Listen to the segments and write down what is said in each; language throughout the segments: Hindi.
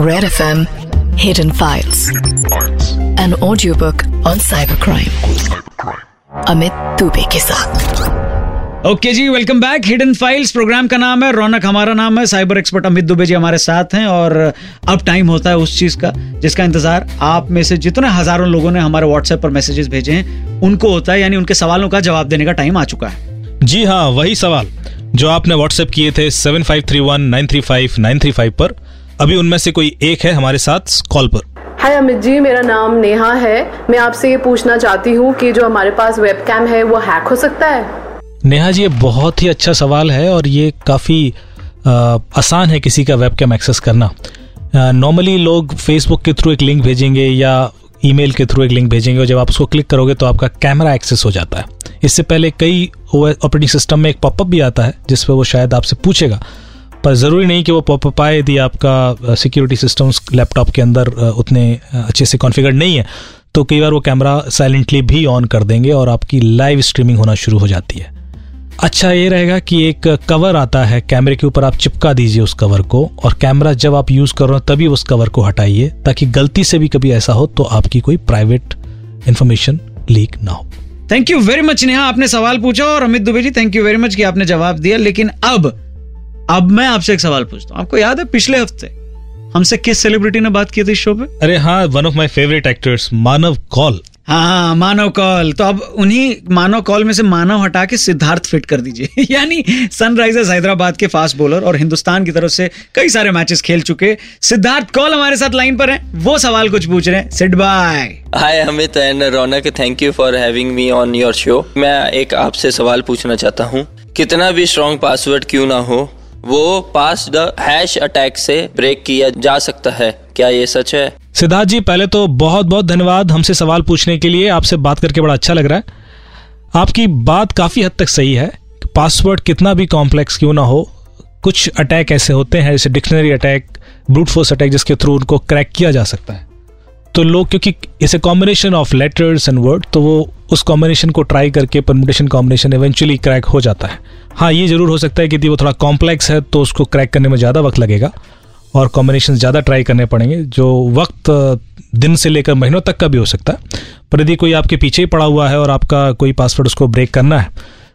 Red FM Hidden Files. An audiobook on cybercrime. Amit Dubey के साथ ओके okay जी welcome back hidden files programme का नाम है रौनक हमारा नाम है साइबर एक्सपर्ट अमित दुबे जी हमारे साथ हैं और अब टाइम होता है उस चीज़ का जिसका इंतज़ार आप में से जितने हज़ारों लोगों ने हमारे व्हाट्सएप पर मैसेजेस भेजे हैं उनको होता है यानी उनके सवालों का जवाब देने का टाइम आ चुका है जी हाँ वही सवाल जो आपने व्हाट्सएप किए थे seven five three one nine three five nine three five पर। अभी उनमें से कोई एक है हमारे साथ कॉल पर। हाय अमित जी मेरा नाम नेहा है। मैं आपसे ये पूछना चाहती हूँ कि जो हमारे पास वेबकैम है वो हैक हो सकता है? नेहा जी ये बहुत ही अच्छा सवाल है और ये काफ़ी आसान है किसी का वेबकैम एक्सेस करना। नॉर्मली लोग फेसबुक के थ्रू एक लिंक भेजेंगे या ईमेल के थ्रू एक लिंक भेजेंगे और जब आप उसको क्लिक करोगे तो आपका कैमरा एक्सेस हो जाता है। इससे पहले कई ऑपरेटिंग सिस्टम में एक पॉपअप भी आता है जिस पर वो शायद आपसे पूछेगा। पर ज़रूरी नहीं कि वो पॉपअप आए यदि आपका सिक्योरिटी सिस्टम्स लैपटॉप के अंदर उतने अच्छे से कॉन्फ़िगर नहीं है तो कई बार वो कैमरा साइलेंटली भी ऑन कर देंगे और आपकी लाइव स्ट्रीमिंग होना शुरू हो जाती है। अच्छा ये रहेगा कि एक कवर आता है कैमरे के ऊपर आप चिपका दीजिए उस कवर को और कैमरा जब आप यूज़ कर रहे हो तभी उस कवर को हटाइए, ताकि गलती से भी कभी ऐसा हो तो आपकी कोई प्राइवेट इन्फॉर्मेशन लीक ना हो। Thank you very much Neha, आपने सवाल पूछा और Amit Dubey ji thank you very much कि आपने जवाब दिया, लेकिन अब अब मैं आपसे एक सवाल पूछता हूँ। आपको याद है पिछले हफ़्ते हमसे किस सेलिब्रिटी ने बात की थी इस शो पे? अरे हाँ one of my favourite actors Manav Kaul. हाँ मानव कॉल। तो अब उन्हीं मानव कॉल में से मानव हटा के सिद्धार्थ फिट कर दीजिए। यानी सनराइजर्स हैदराबाद के फास्ट बॉलर और हिंदुस्तान की तरफ़ से कई सारे मैचेस खेल चुके। सिद्धार्थ कॉल हमारे साथ लाइन पर हैं। वो सवाल कुछ पूछ रहे हैं। Sid bye hi Amit and Raunak thank you for having me on your show मैं एक आपसे सवाल पूछना चाहता हूँ। कितना भी स्ट्रॉन्ग पासवर्ड क्यों ना हो वो पास द हैश अटैक से ब्रेक किया जा सकता है। क्या ये सच है? सिद्धार्थ जी, पहले तो बहुत बहुत धन्यवाद हमसे सवाल पूछने के लिए। आपसे बात करके बड़ा अच्छा लग रहा है। आपकी बात काफ़ी हद तक सही है पासवर्ड कितना भी कॉम्प्लेक्स क्यों ना हो, कुछ अटैक ऐसे होते हैं, जैसे dictionary attack brute force attack, जिसके थ्रू उनको क्रैक किया जा सकता है। तो लोग, क्योंकि इसे combination of letters and word तो वो उस कॉम्बिनेशन को ट्राई करके परमुटेशन कॉम्बिनेशन इवेंचुअली क्रैक हो जाता है। हाँ ये ज़रूर हो सकता है कि यदि वो थोड़ा कॉम्प्लेक्स है तो उसको क्रैक करने में ज़्यादा वक्त लगेगा और कॉम्बिनेशन ज़्यादा ट्राई करने पड़ेंगे, जो वक्त, दिन से लेकर महीनों तक का भी हो सकता है। पर यदि कोई आपके पीछे ही पड़ा हुआ है और आपका कोई पासवर्ड उसको ब्रेक करना है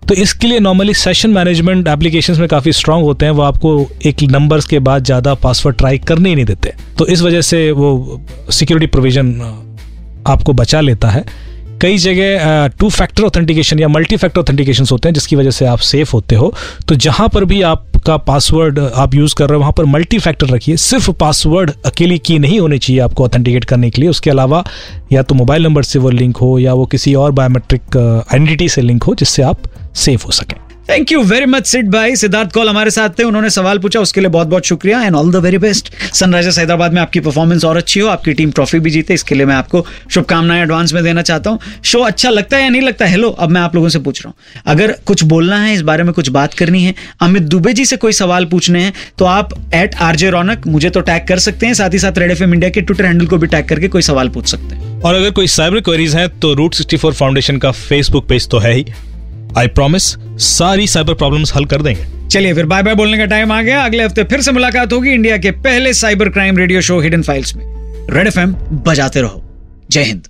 तो इसके लिए नॉर्मली सेशन मैनेजमेंट एप्लीकेशन में काफ़ी स्ट्रांग होते हैं। वो आपको एक नंबर्स के बाद ज़्यादा पासवर्ड ट्राई करने ही नहीं देते। तो इस वजह से वो सिक्योरिटी प्रोविज़न आपको बचा लेता है। कई जगह टू फैक्टर ऑथेंटिकेशन या मल्टी फैक्टर ऑथेंटिकेशन होते हैं जिसकी वजह से आप सेफ़ होते हो। तो जहाँ पर भी आपका पासवर्ड आप यूज़ कर रहे हो, वहाँ पर मल्टी फैक्टर रखिए। सिर्फ़ पासवर्ड अकेली की नहीं होनी चाहिए आपको ऑथेंटिकेट करने के लिए। उसके अलावा या तो मोबाइल नंबर से वो लिंक हो या वो किसी और बायोमेट्रिक आइडेंटिटी से लिंक हो जिससे आप सेफ़ हो सकें। Thank you very much Sid भाई सिद्धार्थ कॉल हमारे साथ थे, उन्होंने सवाल पूछा, उसके लिए बहुत बहुत शुक्रिया and all the very best Sunrisers Hyderabad में आपकी परफॉर्मेंस और अच्छी हो, आपकी टीम ट्रॉफी भी जीते, इसके लिए मैं आपको शुभकामनाएँ एडवांस में देना चाहता हूँ। शो अच्छा लगता है या नहीं लगता? हेलो अब मैं आप लोगों से पूछ रहा हूँ। अगर कुछ बोलना है, इस बारे में कुछ बात करनी है, अमित दुबे जी से कोई सवाल पूछने हैं तो आप एट आरजे रौनक, मुझे तो टैग कर सकते हैं, साथ ही साथ रेड एफ़ इंडिया के ट्विटर हैंडल को भी टैग करके कोई सवाल पूछ सकते हैं। और अगर कोई साइबर क्वेरीज हैं तो रूट सिक्सटी फाउंडेशन का फेसबुक पेज तो है ही। आई प्रॉमिस सारी साइबर प्रॉब्लम्स हल कर देंगे। चलिए फिर बाय बाय बोलने का टाइम आ गया। अगले हफ़्ते फिर से मुलाकात होगी इंडिया के पहले cyber crime radio show hidden files में। रेड एफएम बजाते रहो। जय हिंद।